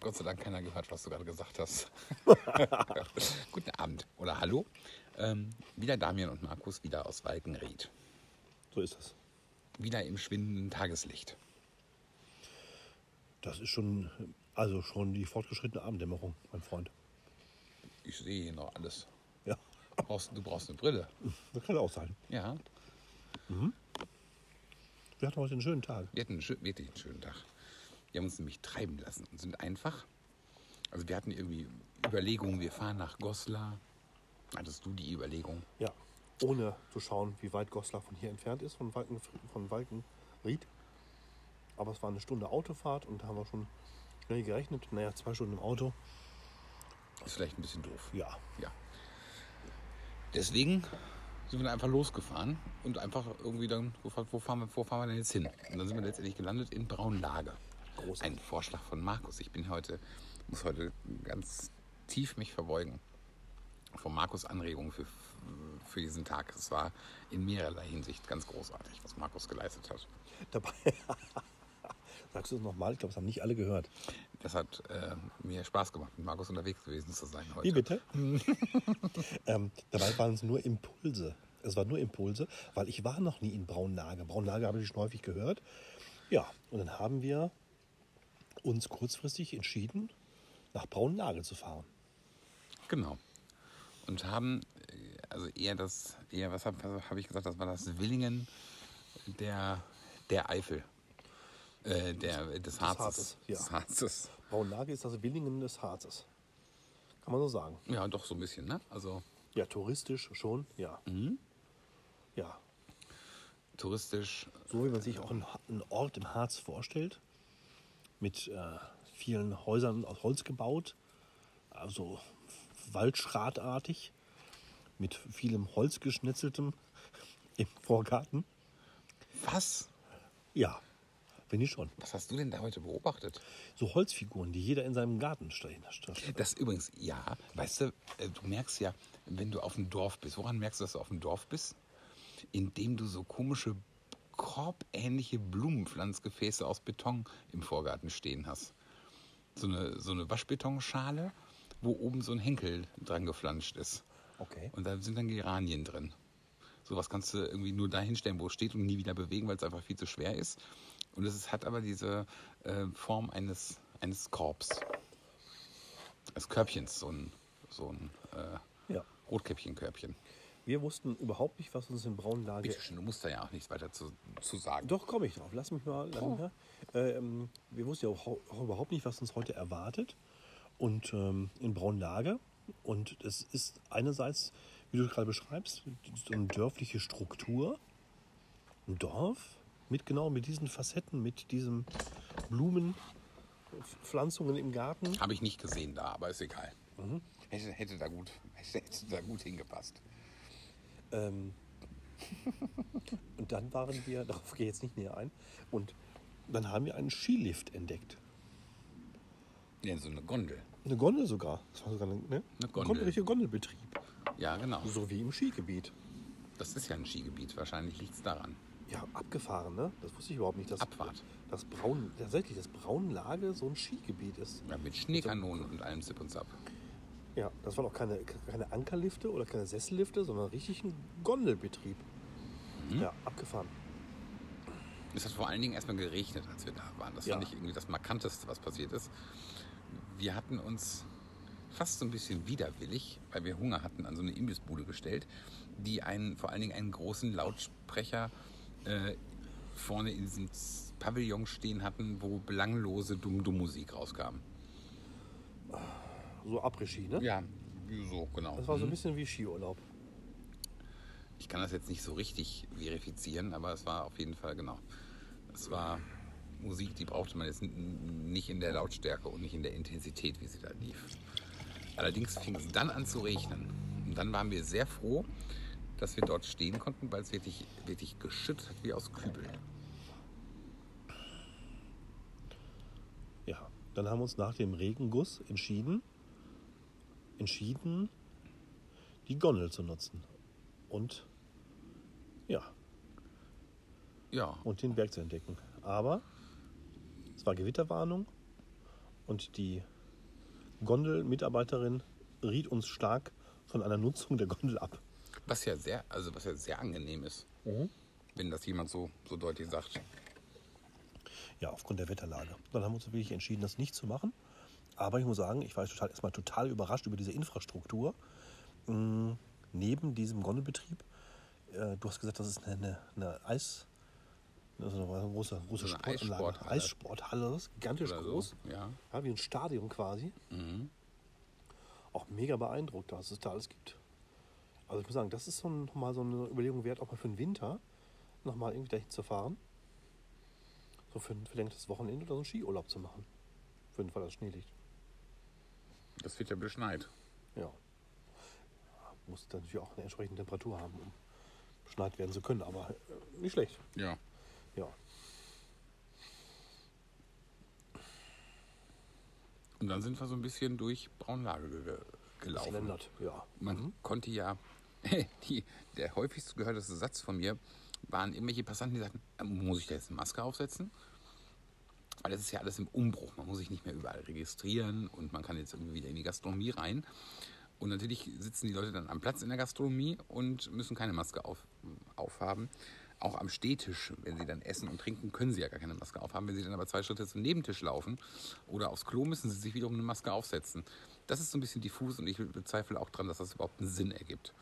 hat Gott sei Dank keiner gehört, was du gerade gesagt hast. Guten Abend oder hallo. Ähm, wieder Damian und Markus, wieder aus Walkenried. So ist das. Wieder im schwindenden Tageslicht. Das ist schon, also schon die fortgeschrittene Abenddämmerung, mein Freund. Ich sehe hier noch alles. Ja, Du brauchst, du brauchst eine Brille. das kann auch sein. Ja, Wir hatten heute einen schönen Tag. wir hatten einen wirklich einen schönen Tag. Wir haben uns nämlich treiben lassen und sind einfach. Also wir hatten irgendwie Überlegungen, wir fahren nach Goslar. Hattest du die Überlegung? Ja, ohne zu schauen, wie weit Goslar von hier entfernt ist, von, Walken, von Walkenried. Aber es war eine Stunde Autofahrt und da haben wir schon schnell gerechnet. Naja, zwei Stunden im Auto. Ist vielleicht ein bisschen doof. Ja, Ja. Deswegen sind wir dann einfach losgefahren und einfach irgendwie dann, wo, fahr- wo, fahren wir, wo fahren wir denn jetzt hin? Und dann sind wir letztendlich gelandet in Braunlage. Großartig. Ein Vorschlag von Markus. Ich bin heute, muss heute ganz tief mich verbeugen. Von Markus Anregung für, für diesen Tag. Es war in mehrerlei Hinsicht ganz großartig, was Markus geleistet hat. dabei. Sagst du es nochmal? Ich glaube, es haben nicht alle gehört. Das hat äh, mir Spaß gemacht, mit Markus unterwegs gewesen zu sein heute. Wie bitte? ähm, dabei waren es nur Impulse. Es waren nur Impulse, weil ich war noch nie in Braunlage. Braunlage habe ich schon häufig gehört. Ja, und dann haben wir uns kurzfristig entschieden, nach Braunlage zu fahren. Genau. Und haben, äh, also eher das, eher, was habe hab ich gesagt, das war das Willingen der, der Eifel. Äh, der, des Harzes. Harzes, ja. Des Harzes. Braunlage ist das Willingen des Harzes. Kann man so sagen. Ja, doch so ein bisschen, ne? Also Ja, touristisch schon, ja. Ja, touristisch, so wie man sich auch einen einen Ort im Harz vorstellt, mit äh, vielen Häusern aus Holz gebaut, also waldschratartig, mit vielem Holzgeschnetzeltem im Vorgarten. was? Ja, bin ich schon. Was hast du denn da heute beobachtet? So Holzfiguren, die jeder in seinem Garten stehen. Das übrigens, ja, weißt du, äh, du merkst ja, wenn du auf dem Dorf bist, woran merkst du, dass du auf dem Dorf bist? Indem du so komische korbähnliche Blumenpflanzgefäße aus Beton im Vorgarten stehen hast. So eine, so eine Waschbetonschale, wo oben so ein Henkel dran geflanscht ist. Okay. Und da sind dann Geranien drin. Sowas kannst du irgendwie nur dahin stellen, wo es steht und nie wieder bewegen, weil es einfach viel zu schwer ist. Und es ist- hat aber diese äh, Form eines, eines Korbs. Eines Körbchens, so ein, so ein äh, Ja. Rotkäppchenkörbchen. Wir wussten überhaupt nicht, was uns in Braunlage Bitte schön, du musst da ja auch nichts weiter zu, zu sagen. Doch, komme ich drauf. Lass mich mal. Lass mich mal. Ähm, wir wussten ja auch, auch überhaupt nicht, was uns heute erwartet. Und ähm, in Braunlage. Und es ist einerseits, wie du gerade beschreibst, so eine dörfliche Struktur. Ein Dorf mit genau mit diesen Facetten, mit diesen Blumenpflanzungen im Garten. Habe ich nicht gesehen da, aber ist egal. Hätte, hätte, da gut, hätte, hätte da gut hingepasst. Ähm, und dann waren wir, darauf gehe ich jetzt nicht näher ein, und dann haben wir einen Skilift entdeckt. Ja, so eine Gondel. Eine Gondel sogar. Das war sogar eine, ne? Eine Gondel. richtiger Gondelbetrieb. Ja, genau. So wie im Skigebiet. Das ist ja ein Skigebiet. Wahrscheinlich liegt es daran. Ja, abgefahren, ne? Das wusste ich überhaupt nicht. Dass, Abfahrt. Dass Braun, tatsächlich, dass Braunlage so ein Skigebiet ist. Ja, mit Schneekanonen und allem Zip und Zap. Ja, das waren auch keine, keine Ankerlifte oder keine Sessellifte, sondern richtig ein Gondelbetrieb. Ja, abgefahren. Es hat vor allen Dingen erstmal geregnet, als wir da waren. Das Ja. fand ich irgendwie das Markanteste, was passiert ist. Wir hatten uns fast so ein bisschen widerwillig, weil wir Hunger hatten, an so eine Imbissbude gestellt, die einen, vor allen Dingen einen großen Lautsprecher äh, vorne in diesem Pavillon stehen hatten, wo belanglose Dumm-Dumm-Musik rauskam. So Après-Ski, ne? Ja, so, genau. Das war so ein Mhm. bisschen wie Skiurlaub. Ich kann das jetzt nicht so richtig verifizieren, aber es war auf jeden Fall genau. Es war Musik, die brauchte man jetzt nicht in der Lautstärke und nicht in der Intensität, wie sie da lief. Allerdings fing es dann an zu regnen. Und dann waren wir sehr froh, dass wir dort stehen konnten, weil es wirklich, wirklich geschüttet hat wie aus Kübel. Ja, dann haben wir uns nach dem Regenguss entschieden, entschieden, die Gondel zu nutzen. Und ja, Ja, und den Berg zu entdecken. Aber es war Gewitterwarnung und die Gondelmitarbeiterin riet uns stark von einer Nutzung der Gondel ab. Was ja sehr, also was ja sehr angenehm ist, wenn das jemand so, so deutlich sagt. Ja, aufgrund der Wetterlage. Dann haben wir uns wirklich entschieden, das nicht zu machen. Aber ich muss sagen, ich war total, erstmal total überrascht über diese Infrastruktur. Mm, neben diesem Gondelbetrieb, äh, du hast gesagt, das ist eine, eine, Eis... Also eine große, große So eine Sportanlage. Eissporthalle. Eissporthalle, das ist gigantisch Oder so, groß. ja. Ja, wie ein Stadion quasi. Auch mega beeindruckt, was es da alles gibt. Also ich muss sagen, das ist so ein, nochmal so eine Überlegung wert, auch mal für den Winter nochmal irgendwie dahin zu fahren. So für ein verlängertes Wochenende oder so einen Skiurlaub zu machen. Für den Fall, dass Schnee liegt. Das wird ja beschneit. Ja. Muss natürlich auch eine entsprechende Temperatur haben, um beschneit werden zu können, aber äh, nicht schlecht. Ja. Ja. Und dann sind wir so ein bisschen durch Braunlage ge gelaufen. Slendert, ja. Man konnte ja, die, der häufigst gehörteste Satz von mir waren irgendwelche Passanten, die sagten, "Äh, muss ich da jetzt eine Maske aufsetzen? Weil das ist ja alles im Umbruch. Man muss sich nicht mehr überall registrieren und man kann jetzt irgendwie wieder in die Gastronomie rein. Und natürlich sitzen die Leute dann am Platz in der Gastronomie und müssen keine Maske auf, aufhaben. Auch am Stehtisch, wenn sie dann essen und trinken, können sie ja gar keine Maske aufhaben. Wenn sie dann aber zwei Schritte zum Nebentisch laufen oder aufs Klo, müssen sie sich wiederum eine Maske aufsetzen. Das ist so ein bisschen diffus und ich bezweifle auch dran, dass das überhaupt einen Sinn ergibt.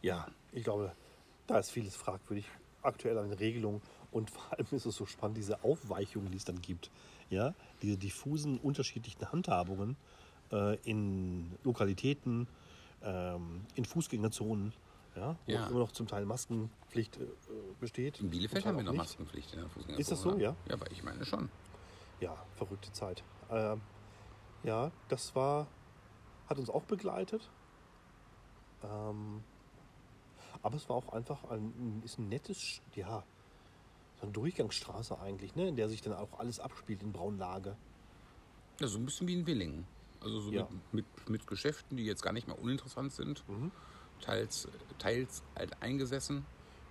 Ja, ich glaube, da ist vieles fragwürdig. Aktuell an Regelungen und vor allem ist es so spannend, diese Aufweichungen, die es dann gibt. Ja, diese diffusen, unterschiedlichen Handhabungen äh, in Lokalitäten, ähm, in Fußgängerzonen, ja, wo Ja. immer noch zum Teil Maskenpflicht äh, besteht. In Bielefeld haben wir noch nicht. Maskenpflicht in der Fußgängerzone. Ist das so, ja? Ja, aber ich meine schon. Ja, verrückte Zeit. Ähm, ja, das war, hat uns auch begleitet. Ähm, aber es war auch einfach ein, ist ein nettes, ja, so eine Durchgangsstraße eigentlich, ne, in der sich dann auch alles abspielt in Braunlage. Ja, so ein bisschen wie in Willingen. Also so Ja. mit, mit, mit Geschäften, die jetzt gar nicht mehr uninteressant sind. Mhm. Teils, teils halt eingesessen,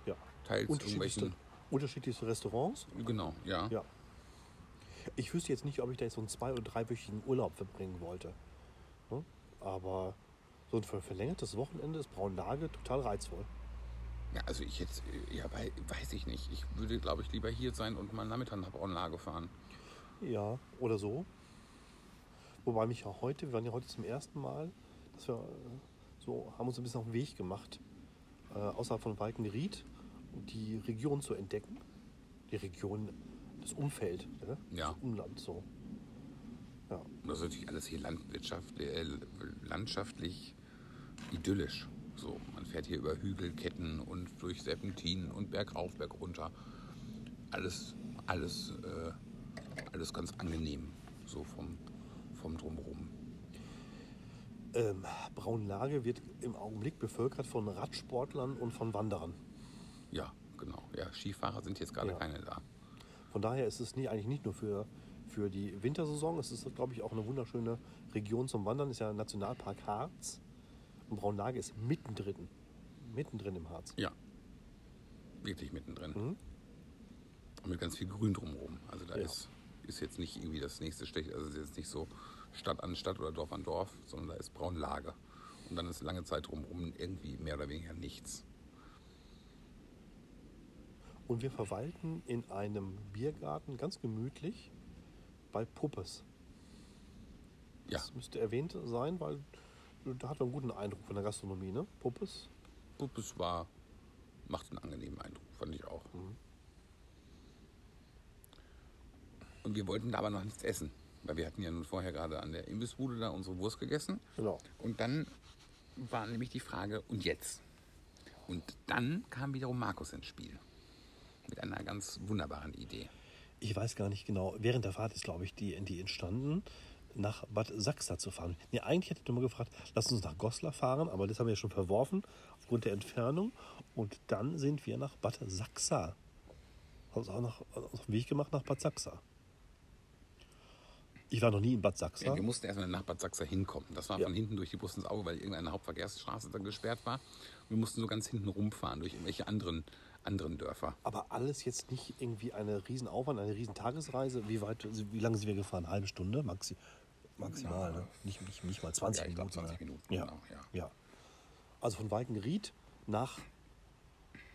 Ja. teils Unterschiedlichste, irgendwelchen. unterschiedlichste Restaurants. Genau, ja. Ja. Ich wüsste jetzt nicht, ob ich da jetzt so einen zwei- oder dreiwöchigen Urlaub verbringen wollte. Ne? Aber so ein ver- verlängertes Wochenende ist Braunlage total reizvoll. Ja, also ich jetzt, ja, wei- weiß ich nicht. Ich würde, glaube ich, lieber hier sein und mal Nachmittag nach Braunlage fahren. Ja, oder so. Wobei mich ja heute, wir waren ja heute zum ersten Mal, dass wir äh, so, haben uns ein bisschen auf den Weg gemacht, äh, außerhalb von Walkenried, um die Region zu entdecken. Die Region, das Umfeld, ne? Ja. das Umland so. Ja, Und das ist natürlich alles hier Landwirtschaft, äh, landschaftlich idyllisch. So, fährt hier über Hügelketten und durch Serpentinen und bergauf, bergunter. Alles, alles, äh, alles ganz angenehm, so vom, vom Drumherum. ähm, Braunlage wird im Augenblick bevölkert von Radsportlern und von Wanderern. Ja, genau. Ja, Skifahrer sind jetzt gerade Ja. keine da. Von daher ist es nicht, eigentlich nicht nur für, für die Wintersaison, es ist, glaube ich, auch eine wunderschöne Region zum Wandern. Ist ja Nationalpark Harz. Und Braunlage ist mittendrin. Mittendrin im Harz. Ja, wirklich mittendrin. Mhm. Und mit ganz viel Grün drumherum. Also da Ja. ist, ist jetzt nicht irgendwie das nächste Stich, also es ist jetzt nicht so Stadt an Stadt oder Dorf an Dorf, sondern da ist Braunlage. Und dann ist lange Zeit drumherum irgendwie mehr oder weniger nichts. Und wir verwalten in einem Biergarten ganz gemütlich bei Puppes. Ja, Das müsste erwähnt sein, weil da hat man einen guten Eindruck von der Gastronomie, ne? Puppes. Puppes war, macht einen angenehmen Eindruck, fand ich auch. Mhm. Und wir wollten da aber noch nichts essen, weil wir hatten ja nun vorher gerade an der Imbissbude da unsere Wurst gegessen. Genau. Und dann war nämlich die Frage, und jetzt? Und dann kam wiederum Markus ins Spiel. Mit einer ganz wunderbaren Idee. Ich weiß gar nicht genau. Während der Fahrt ist, glaube ich, die, die entstanden, nach Bad Sachsa zu fahren. Nee, eigentlich hätte ich mal gefragt, lass uns nach Goslar fahren, aber das haben wir ja schon verworfen aufgrund der Entfernung. Und dann sind wir nach Bad Sachsa. Haben uns auch noch auf den Weg gemacht nach Bad Sachsa. Ich war noch nie in Bad Sachsa. Ja, wir mussten erstmal nach Bad Sachsa hinkommen. Das war Ja. von hinten durch die Brust ins Auge, weil irgendeine Hauptverkehrsstraße dann gesperrt war. Wir mussten so ganz hinten rumfahren durch irgendwelche anderen, anderen Dörfer. Aber alles jetzt nicht irgendwie eine Riesenaufwand, eine riesen Tagesreise. Wie weit, wie lange sind wir gefahren? Halbe Stunde, maxi. Maximal. Ne? Nicht, nicht, nicht mal 20 Ja, Minuten. 20 ne? Minuten, Ja. genau, ja. ja. Also von Walkenried nach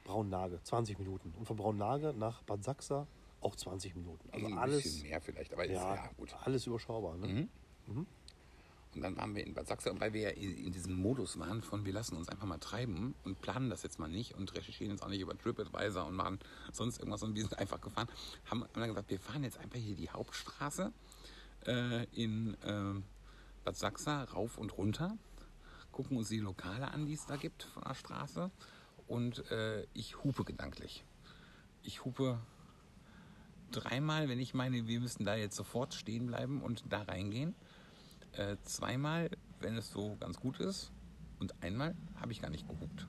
Braunlage 20 Minuten. Und von Braunlage nach Bad Sachsa auch 20 Minuten. Also ein alles, bisschen mehr vielleicht, aber ist, ja, ja gut. alles überschaubar. Ne? Und dann waren wir in Bad Sachsa, und weil wir ja in in diesem Modus waren von wir lassen uns einfach mal treiben und planen das jetzt mal nicht und recherchieren jetzt auch nicht über TripAdvisor und machen sonst irgendwas und wir sind einfach gefahren, haben, haben dann gesagt, wir fahren jetzt einfach hier die Hauptstraße äh, in äh, Bad Sachsa rauf und runter, gucken uns die Lokale an, die es da gibt von der Straße und äh, ich hupe gedanklich. Ich hupe dreimal, wenn ich meine, wir müssen da jetzt sofort stehen bleiben und da reingehen äh, zweimal, wenn es so ganz gut ist. Und einmal habe ich gar nicht gehupt.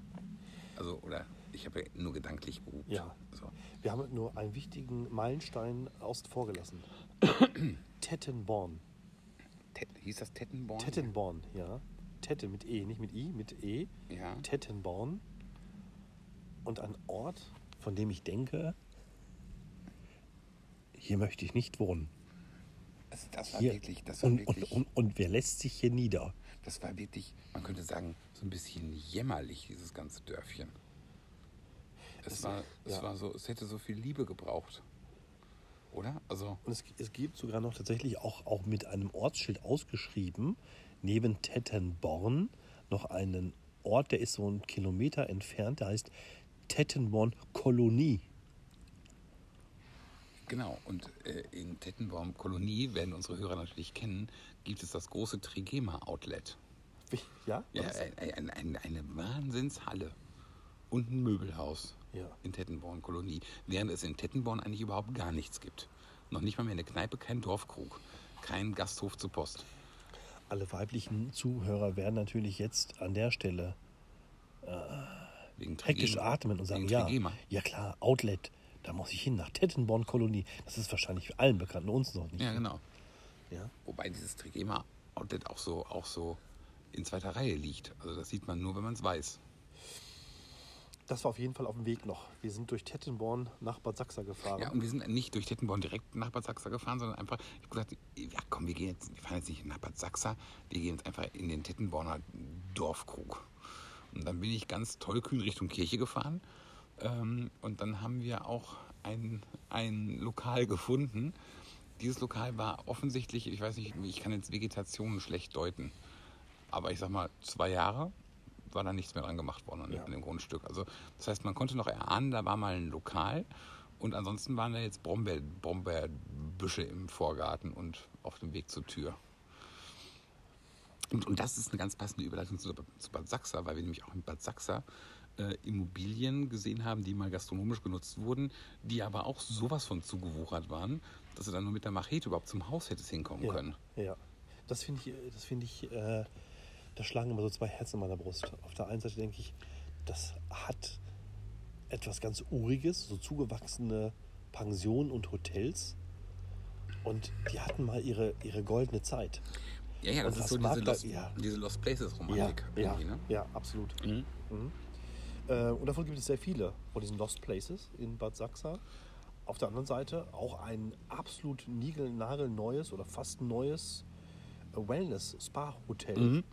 Also, oder ich habe ja nur gedanklich gehupt. Ja. So. Wir haben nur einen wichtigen Meilenstein außen vor gelassen. Tettenborn. Tet, hieß das Tettenborn? Tettenborn, ja. Tette mit E, nicht mit I, mit E. Ja. Tettenborn. Und ein Ort, von dem ich denke, hier möchte ich nicht wohnen. Das, das war Hier. wirklich, das war und, wirklich, und, und, und wer lässt sich hier nieder? das war wirklich, man könnte sagen, so ein bisschen jämmerlich, dieses ganze Dörfchen. Es war, es ja. war so, es hätte so viel Liebe gebraucht. Oder? Also, Und es, es gibt sogar noch tatsächlich auch, auch mit einem Ortsschild ausgeschrieben, neben Tettenborn noch einen Ort, der ist so einen Kilometer entfernt, der heißt Tettenborn Kolonie. Genau, und äh, in Tettenbaum Kolonie, werden unsere Hörer natürlich kennen, gibt es das große Trigema Outlet. Wie- Ja? Ja, ein, ein, ein, eine Wahnsinnshalle und ein Möbelhaus Ja. in Tettenborn Kolonie, während es in Tettenborn eigentlich überhaupt gar nichts gibt. Noch nicht mal mehr eine Kneipe, kein Dorfkrug, kein Gasthof zur Post. Alle weiblichen Zuhörer werden natürlich jetzt an der Stelle Wegen hektisch atmen und sagen, ja, ja klar, Outlet, da muss ich hin, nach Tettenborn Kolonie. Das ist wahrscheinlich allen bekannt, nur uns noch nicht. Ja, genau. Ja? Wobei dieses Trigema Outlet auch so, auch so in zweiter Reihe liegt. Also das sieht man nur, wenn man es weiß. Das war auf jeden Fall auf dem Weg noch. Wir sind durch Tettenborn nach Bad Sachsa gefahren. Ja, und wir sind nicht durch Tettenborn direkt nach Bad Sachsa gefahren, sondern einfach, ich habe gesagt, ja komm, wir gehen jetzt, wir fahren jetzt nicht nach Bad Sachsa, wir gehen jetzt einfach in den Tettenborner Dorfkrug. Und dann bin ich ganz tollkühn Richtung Kirche gefahren. Ähm, und dann haben wir auch ein, ein Lokal gefunden. Dieses Lokal war offensichtlich, ich weiß nicht, ich kann jetzt Vegetation schlecht deuten, aber ich sag mal, zwei Jahre war da nichts mehr dran gemacht worden an, Ja. dem Grundstück. Also das heißt, man konnte noch erahnen, da war mal ein Lokal und ansonsten waren da jetzt Brombeer, Brombeerbüsche im Vorgarten und auf dem Weg zur Tür. Und, und das ist eine ganz passende Überleitung zu, zu Bad Sachsa, weil wir nämlich auch in Bad Sachsa äh, Immobilien gesehen haben, die mal gastronomisch genutzt wurden, die aber auch sowas von zugewuchert waren, dass du dann nur mit der Machete überhaupt zum Haus hättest hinkommen Ja, können. ja. Das finde ich, das finde ich, äh, da schlagen immer so zwei Herzen in meiner Brust. Auf der einen Seite denke ich, das hat etwas ganz Uriges, so zugewachsene Pensionen und Hotels. Und die hatten mal ihre, ihre goldene Zeit. Ja, ja, das Und ist so diese Lost, ja. diese Lost Places Ja, Romantik. ja, irgendwie, ne? ja, absolut. Mhm. Äh, und davon gibt es sehr viele von diesen Lost Places in Bad Sachsa. Auf der anderen Seite auch ein absolut niegelnagelneues oder fast neues äh, Wellness-Spa-Hotel. Mhm.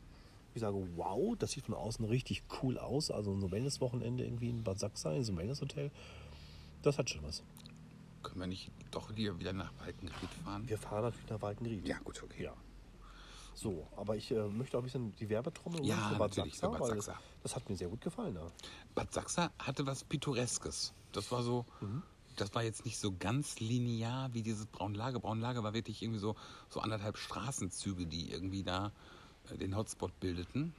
Ich sage, wow, das sieht von außen richtig cool aus. Also so ein Wellness-Wochenende irgendwie in Bad Sachsa, in so einem Wellness-Hotel. Das hat schon was. Können wir nicht doch hier wieder nach Walkenried fahren? Wir fahren natürlich nach Walkenried. Ja, gut, okay. Ja. So, aber ich äh, möchte auch ein bisschen die Werbetrommel Ja, für Bad Sachsa, Bad Sachsa. das hat mir sehr gut gefallen. Ja. Bad Sachsa hatte was Pittoreskes. Das war so, das war jetzt nicht so ganz linear wie dieses Braunlage. Braunlage war wirklich irgendwie so, so anderthalb Straßenzüge, die irgendwie da den Hotspot bildeten.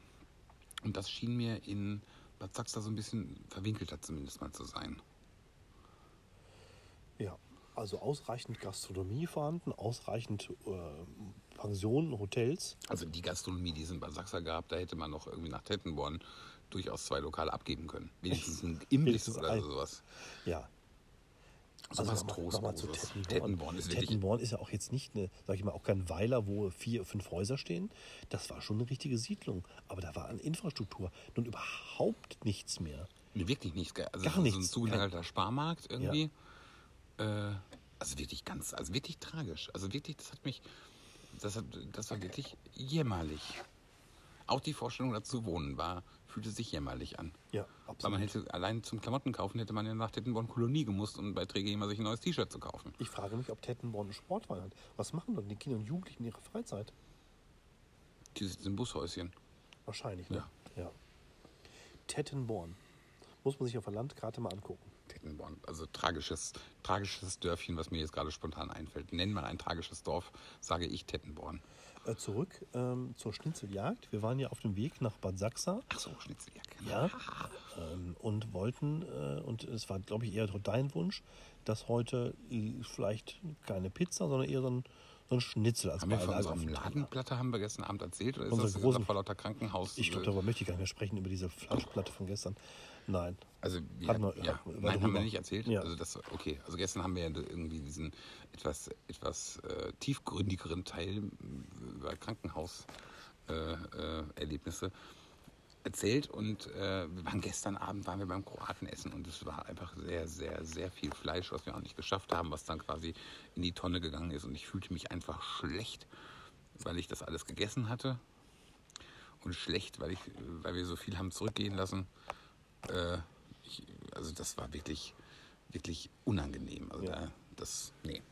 Und das schien mir in Bad Sachsa so ein bisschen verwinkelter zumindest mal zu sein. Ja, also ausreichend Gastronomie vorhanden, ausreichend äh, Pensionen, Hotels. Also die Gastronomie, die es in Bad Sachsa gab, da hätte man noch irgendwie nach Tettenborn durchaus zwei Lokale abgeben können. Wenigstens ein Imbiss oder ein. sowas. Ja. So was nochmal- nochmal zu Trostloses. Tettenborn. Tettenborn ist Tettenborn ist ja auch jetzt nicht eine, sag ich mal, auch kein Weiler, wo vier, fünf Häuser stehen. Das war schon eine richtige Siedlung. Aber da war an Infrastruktur nun überhaupt nichts mehr. Nee, wirklich nichts. Also Gar so ein nichts. zugenagelter Sparmarkt irgendwie. Äh, also wirklich ganz, also wirklich tragisch. Also wirklich, das hat mich, das, hat- das war wirklich jämmerlich. Auch die Vorstellung dazu wohnen war, fühlte sich jämmerlich an. Ja, Weil man absolut. hätte allein zum Klamotten kaufen, hätte man ja nach Tettenborn Kolonie gemusst, um bei Träger immer sich ein neues T-Shirt zu kaufen. Ich frage mich, ob Tettenborn einen Sportwagen hat. Was machen denn die Kinder und Jugendlichen in ihrer Freizeit? Die sitzen im Bushäuschen. Wahrscheinlich, ne? Ja. Tettenborn. Muss man sich auf der Landkarte mal angucken. Tettenborn. Also tragisches, tragisches Dörfchen, was mir jetzt gerade spontan einfällt. Nenn mal ein tragisches Dorf, sage ich Tettenborn. Äh, zurück ähm, zur Schnitzeljagd. Wir waren ja auf dem Weg nach Bad Sachsa. Ach so, Schnitzeljacke. Ja. Ähm, und wollten, äh, und es war, glaube ich, eher dein Wunsch, dass heute äh, vielleicht keine Pizza, sondern eher so ein, so ein Schnitzel als Haben wir von Beilage auf unserem dem Teller. Ladenplatte haben wir gestern Abend erzählt oder ist Unsere das großen- vor lauter Krankenhaus? Ich glaube, darüber möchte ich gar nicht mehr sprechen, über diese Fleischplatte von gestern. Nein. Also, wir, Hatten wir- ja, wir nein, haben wir nicht erzählt. Ja. Also das, okay. Also gestern haben wir ja irgendwie diesen etwas, etwas äh, tiefgründigeren Teil über Krankenhauserlebnisse äh, Erlebnisse erzählt und äh, wir waren gestern Abend waren wir beim Kroatenessen und es war einfach sehr, sehr, sehr viel Fleisch, was wir auch nicht geschafft haben, was dann quasi in die Tonne gegangen ist und ich fühlte mich einfach schlecht, weil ich das alles gegessen hatte und schlecht, weil ich, weil wir so viel haben zurückgehen lassen. Äh, ich, also das war wirklich, wirklich unangenehm. Also Ja. da, das, nee.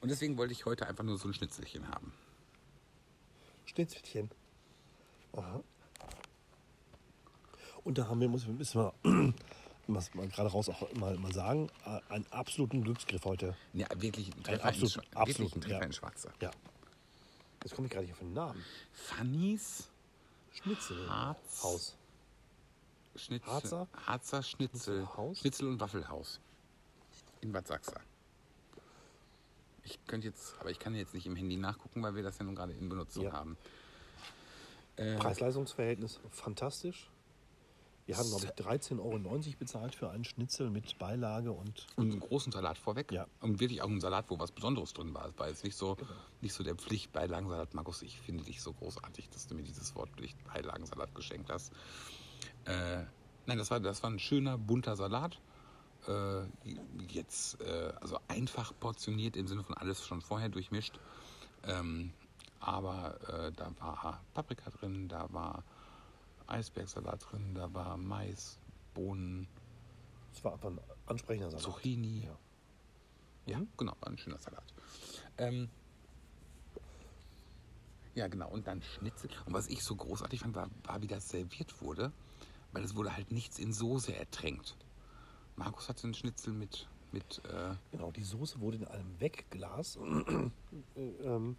Und deswegen wollte ich heute einfach nur so ein Schnitzelchen haben. Schnitzelchen. Aha. Und da haben wir, muss, müssen wir, was man gerade raus auch mal, mal sagen, äh, einen absoluten Glücksgriff heute. Ja, wirklich ein Treffer, absolut- in, Schwa- absolut, wirklich ein Treffer ja. in Schwarze. Ja. Jetzt komme ich gerade nicht auf den Namen. Fannys Schnitzelhaus. Harz. Schnitzel, Harzer? Harzer Schnitzel. Schnitzelhaus? Schnitzel- und Waffelhaus. In Bad Sachsa. Ich könnte jetzt, aber ich kann jetzt nicht im Handy nachgucken, weil wir das ja nun gerade in Benutzung Ja. haben. Äh, Preis-Leistungs-Verhältnis fantastisch. Wir haben, glaube ich, 13,90 Euro bezahlt für einen Schnitzel mit Beilage und Und einen großen Salat vorweg. Ja. Und wirklich auch einen Salat, wo was Besonderes drin war. Es war jetzt nicht so, nicht so der Pflicht-Beilagensalat. Markus, ich finde dich so großartig, dass du mir dieses Wort Pflicht-Beilagensalat geschenkt hast. Äh, nein, das war, das war ein schöner, bunter Salat. Äh, jetzt, äh, also einfach portioniert im Sinne von alles schon vorher durchmischt. Ähm, aber äh, da war Paprika drin, da war Eisbergsalat drin, da war Mais, Bohnen, es war einfach ein ansprechender Salat. Zucchini. Ja. Ja, genau, war ein schöner Salat. Ähm, ja, genau, und dann Schnitzel. Und was ich so großartig fand, war, war, wie das serviert wurde, weil es wurde halt nichts in Soße ertränkt. Markus hatte einen Schnitzel mit, mit äh, Genau, die Soße wurde in einem Wegglas äh, ähm,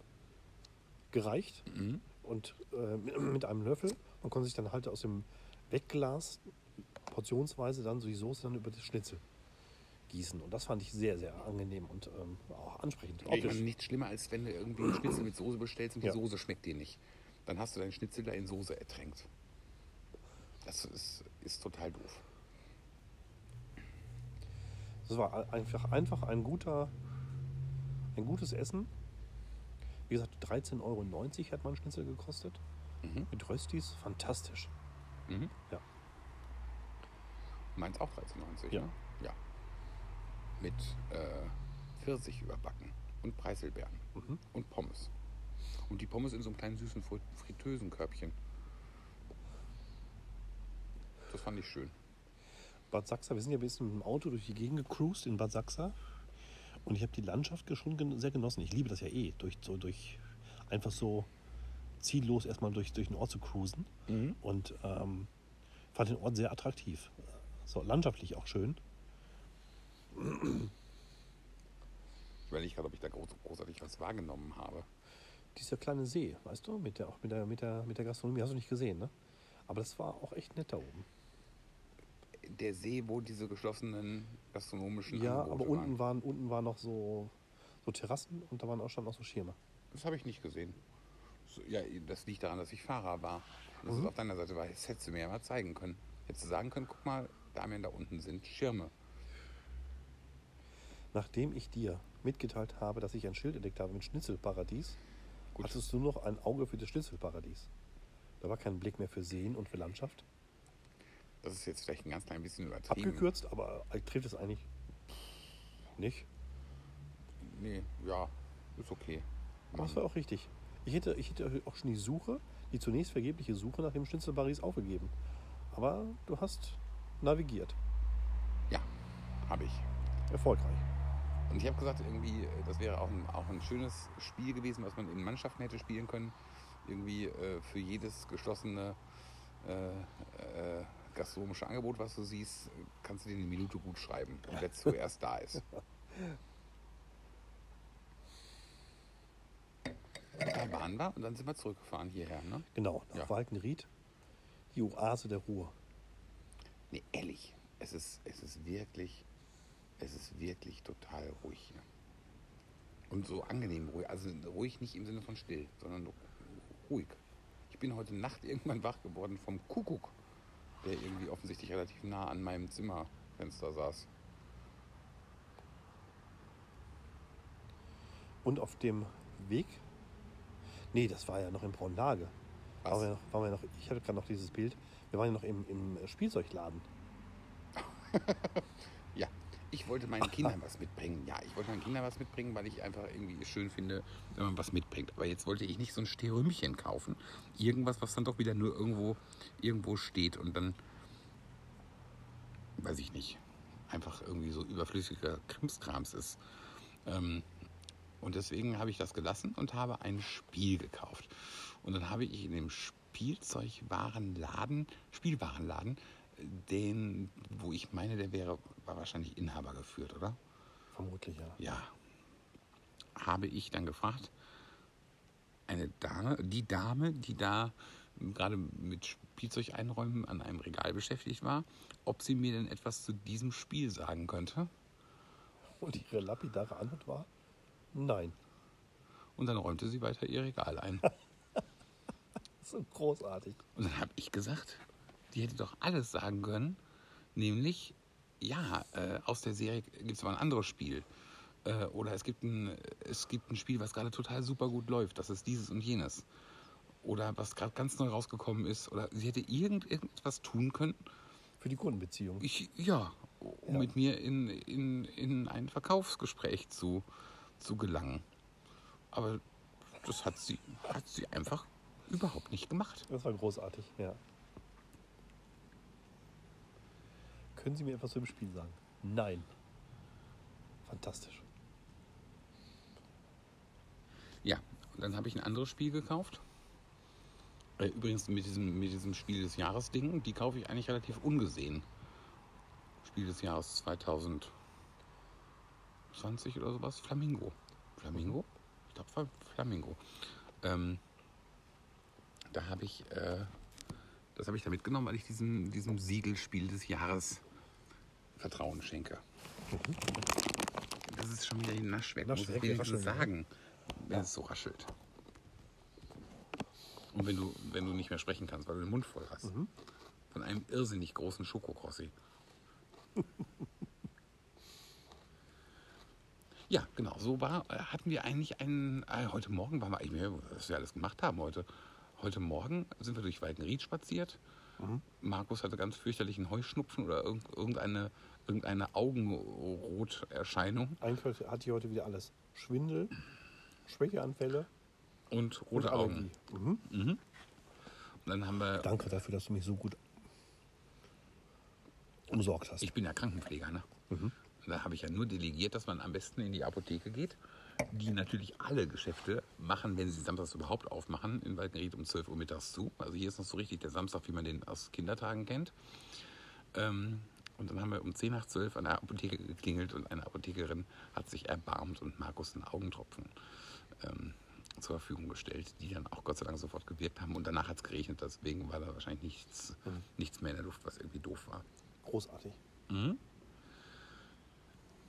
gereicht Mhm. Und äh, mit, einem Löffel. Man konnte sich dann halt aus dem Wegglas portionsweise dann so die Soße dann über das Schnitzel gießen. Und das fand ich sehr, sehr angenehm und ähm, auch ansprechend. ich Optisch. meine, nichts schlimmer, als wenn du irgendwie einen Schnitzel mit Soße bestellst und die Ja. Soße schmeckt dir nicht. Dann hast du deinen Schnitzel da in Soße ertränkt. Das ist, ist total doof. Das war einfach, einfach ein guter, ein gutes Essen. Wie gesagt, 13,90 Euro hat mein Schnitzel gekostet. Mhm. Mit Röstis, fantastisch. Mhm. Ja. Meins auch 13,90, Ja. ne? Ja. Mit äh, Pfirsich überbacken und Preiselbeeren Mhm. und Pommes. Und die Pommes in so einem kleinen süßen Fri- Fritteusenkörbchen. Das fand ich schön. Bad Sachsa, wir sind ja ein bisschen mit dem Auto durch die Gegend gecruised in Bad Sachsa. Und ich habe die Landschaft schon sehr genossen. Ich liebe das ja eh, durch, so durch einfach so ziellos erstmal durch, durch den Ort zu cruisen. Mhm. Und ähm, fand den Ort sehr attraktiv. So landschaftlich auch schön. Ich überlege gerade, ob ich da groß, großartig was wahrgenommen habe. Dieser kleine See, weißt du, mit der, auch mit der, mit der, mit der Gastronomie, hast du nicht gesehen, ne? Aber das war auch echt nett da oben. Der See, wo diese geschlossenen gastronomischen Ja, Angebote aber unten waren. unten waren noch so, so Terrassen und da waren auch schon noch so Schirme. Das habe ich nicht gesehen. So, ja, das liegt daran, dass ich Fahrer war. Und dass Mhm. auf deiner Seite war. Das hättest du mir ja mal zeigen können. Hättest du sagen können, guck mal, Damian, da unten sind Schirme. Nachdem ich dir mitgeteilt habe, dass ich ein Schild entdeckt habe mit Schnitzelparadies, Gut. hattest du noch ein Auge für das Schnitzelparadies. Da war kein Blick mehr für Seen und für Landschaft. Das ist jetzt vielleicht ein ganz klein bisschen übertrieben. Abgekürzt, aber trifft es eigentlich nicht. Nee, ja, ist okay. Aber es war auch richtig. Ich hätte, ich hätte auch schon die Suche, die zunächst vergebliche Suche nach dem Schnitzel Paris aufgegeben. Aber du hast navigiert. Ja, habe ich. Erfolgreich. Und ich habe gesagt, irgendwie, das wäre auch ein, auch ein schönes Spiel gewesen, was man in Mannschaften hätte spielen können. Irgendwie äh, für jedes geschlossene äh, äh, gastronomische Angebot, was du siehst, kannst du dir eine Minute gut schreiben, wer zuerst da ist. Da waren wir und dann sind wir zurückgefahren hierher, ne? Genau, nach Ja. Walkenried. Die Oase der Ruhe. Nee, ehrlich, es ist, es ist wirklich, es ist wirklich total ruhig hier. Und so angenehm ruhig. Also ruhig nicht im Sinne von still, sondern ruhig. Ich bin heute Nacht irgendwann wach geworden vom Kuckuck, der irgendwie offensichtlich relativ nah an meinem Zimmerfenster saß. Und auf dem Weg. Nee, das war ja noch in Braunlage. Was? Waren wir noch, waren wir noch, ich hatte gerade noch dieses Bild. Wir waren ja noch im, im Spielzeugladen. Ja, ich wollte meinen Kindern was mitbringen. Ja, ich wollte meinen Kindern was mitbringen, weil ich einfach irgendwie schön finde, wenn man was mitbringt. Aber jetzt wollte ich nicht so ein Stehrümchen kaufen. Irgendwas, was dann doch wieder nur irgendwo, irgendwo steht und dann, weiß ich nicht, einfach irgendwie so überflüssiger Krimskrams ist. Ähm, und deswegen habe ich das gelassen und habe ein Spiel gekauft. Und dann habe ich in dem Spielzeugwarenladen, Spielwarenladen, den, wo ich meine, der wäre, war wahrscheinlich Inhaber geführt, oder? Vermutlich, ja. Ja. Habe ich dann gefragt, eine Dame, die Dame, die da gerade mit Spielzeug einräumen an einem Regal beschäftigt war, ob sie mir denn etwas zu diesem Spiel sagen könnte. Und ihre lapidare Antwort war: Nein. Und dann räumte sie weiter ihr Regal ein. So großartig. Und dann habe ich gesagt, die hätte doch alles sagen können, nämlich, ja, äh, aus der Serie gibt es aber ein anderes Spiel. Äh, oder es gibt, ein, es gibt ein Spiel, was gerade total super gut läuft, das ist dieses und jenes. Oder was gerade ganz neu rausgekommen ist. Oder sie hätte irgend, irgendetwas tun können, Für die Kundenbeziehung. ich, ja, um Ja. mit mir in, in, in ein Verkaufsgespräch zu, zu gelangen. Aber das hat sie, hat sie einfach überhaupt nicht gemacht. Das war großartig, ja. Können Sie mir etwas zu dem Spiel sagen? Nein. Fantastisch. Ja, und dann habe ich ein anderes Spiel gekauft. Äh, Übrigens mit diesem, mit diesem Spiel des Jahres Ding, die kaufe ich eigentlich relativ ungesehen. Spiel des Jahres 2020 oder sowas. Flamingo. Flamingo? Ich glaube Flamingo. Ähm, da habe ich, äh, das habe ich da mitgenommen, weil ich diesem, diesem Siegelspiel des Jahres Vertrauen schenke. Das ist schon wieder ein Naschwerk, muss ich Naschwerk, wenigstens sagen, wenn es so raschelt. Und wenn du, wenn du nicht mehr sprechen kannst, weil du den Mund voll hast. Von einem irrsinnig großen Schokokrossi. ja, genau. So war, äh, hatten wir eigentlich einen. Äh, heute Morgen waren wir eigentlich mehr, was wir alles gemacht haben heute. Heute Morgen sind wir durch Walkenried spaziert. Markus hatte ganz fürchterlichen Heuschnupfen oder irgend- irgendeine, irgendeine Augenroterscheinung Eigentlich hatte ich heute wieder alles. Schwindel, Schwächeanfälle und und rote Augen. Allergie. Mhm. Und dann haben wir. Danke dafür, dass du mich so gut umsorgt hast. Ich bin ja Krankenpfleger, ne? Da habe ich ja nur delegiert, dass man am besten in die Apotheke geht, die natürlich alle Geschäfte machen, wenn sie samstags überhaupt aufmachen, in Walkenried um 12 Uhr mittags zu. Also hier ist noch so richtig der Samstag, wie man den aus Kindertagen kennt. Ähm, und dann haben wir um 10 nach 12 an der Apotheke geklingelt und eine Apothekerin hat sich erbarmt und Markus einen Augentropfen ähm, zur Verfügung gestellt, die dann auch Gott sei Dank sofort gewirkt haben. Und danach hat es geregnet, deswegen war da wahrscheinlich nichts, nichts mehr in der Luft, was irgendwie doof war. Großartig.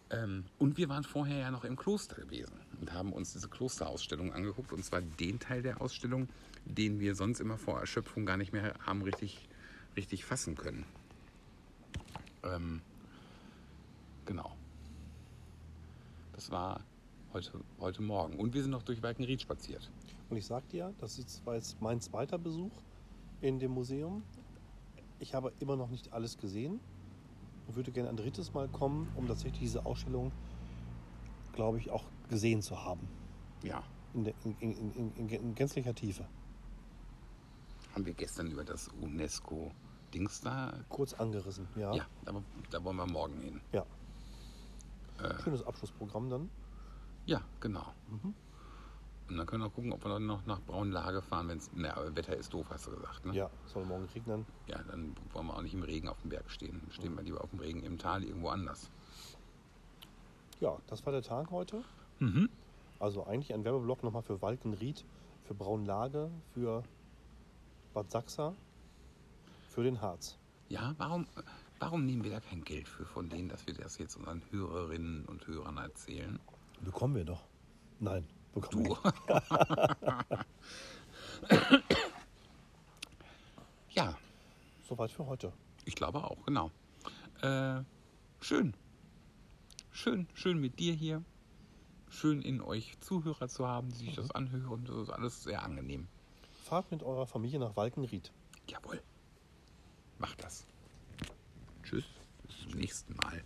Ähm, und wir waren vorher ja noch im Kloster gewesen und haben uns diese Klosterausstellung angeguckt. Und zwar den Teil der Ausstellung, den wir sonst immer vor Erschöpfung gar nicht mehr haben richtig, richtig fassen können. Ähm, genau. Das war heute, heute Morgen. Und wir sind noch durch Walkenried spaziert. Und ich sag dir, das zwar jetzt mein zweiter Besuch in dem Museum. Ich habe immer noch nicht alles gesehen und würde gerne ein drittes Mal kommen, um tatsächlich diese Ausstellung, glaube ich, auch gesehen zu haben. Ja, in, der, in, in, in, in, in gänzlicher Tiefe. Haben wir gestern über das UNESCO-Dings da? Kurz angerissen, ja. Ja, da, da wollen wir morgen hin. Ja. Äh. Schönes Abschlussprogramm dann. Ja, genau. Und dann können wir gucken, ob wir dann noch nach Braunlage fahren, wenn es. Ne, aber Wetter ist doof, hast du gesagt. Ne? Ja, soll morgen regnen. Ja, dann wollen wir auch nicht im Regen auf dem Berg stehen. Dann stehen wir lieber auf dem Regen im Tal irgendwo anders. Ja, das war der Tag heute. Mhm. Also eigentlich ein Werbeblock nochmal für Walkenried, für Braunlage, für Bad Sachsa, für den Harz. Ja, warum, warum nehmen wir da kein Geld für von denen, dass wir das jetzt unseren Hörerinnen und Hörern erzählen? Bekommen wir doch. Nein, bekommen. Du. ja. Soweit für heute. Ich glaube auch, genau. Äh, schön. Schön, schön mit dir hier. Schön in euch Zuhörer zu haben, die sich mhm. das anhören. Das ist alles sehr angenehm. Fahrt mit eurer Familie nach Walkenried. Jawohl. Macht das. Tschüss. Bis zum nächsten Mal.